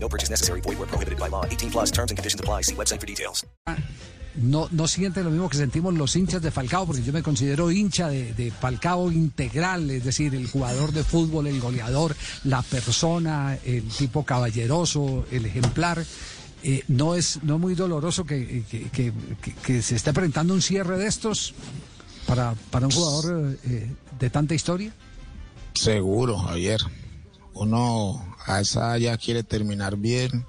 No purchase necessary. Void where prohibited by law. 18 plus terms and conditions apply. See website for details. No, no siente lo mismo que sentimos los hinchas de Falcao, porque yo me considero hincha de, de Falcao integral, es decir, el jugador de fútbol, el goleador, la persona, el tipo caballeroso, el ejemplar. Eh, no es no es muy doloroso que, que, que- que- que se esté presentando un cierre de estos para, para un jugador eh, de tanta historia. Seguro, Javier. Uno a esa ya quiere terminar bien.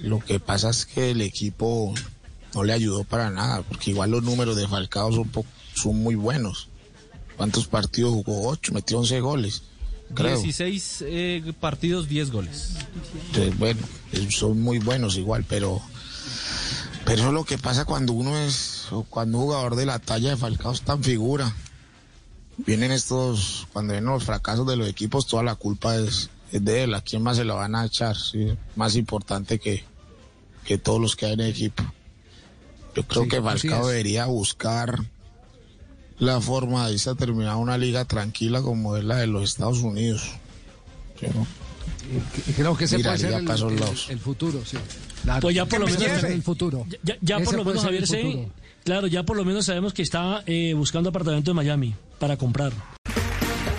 Lo que pasa es que el equipo no le ayudó para nada, porque igual los números de Falcao son, po- son muy buenos. ¿Cuántos partidos jugó? Ocho, metió 11 goles, creo. 16 eh, partidos, 10 goles. Entonces, bueno, eh, son muy buenos igual, pero pero eso es lo que pasa cuando uno es o cuando un jugador de la talla de Falcao es tan figura. Vienen estos, cuando vienen los fracasos de los equipos, toda la culpa es, es de él. ¿A quién más se la van a echar? Sí, más importante que, que todos los que hay en el equipo. Yo creo Sí, que Falcao debería buscar la forma de irse a terminar una liga tranquila como es la de los Estados Unidos. ¿sí, no? Y Creo que ese puede ser el, futuro, sí. Claro. Pues ya por lo menos- el futuro. Ya, ya por lo menos, Javier, sí. Claro, ya por lo menos sabemos que está eh, buscando apartamento en Miami para comprar.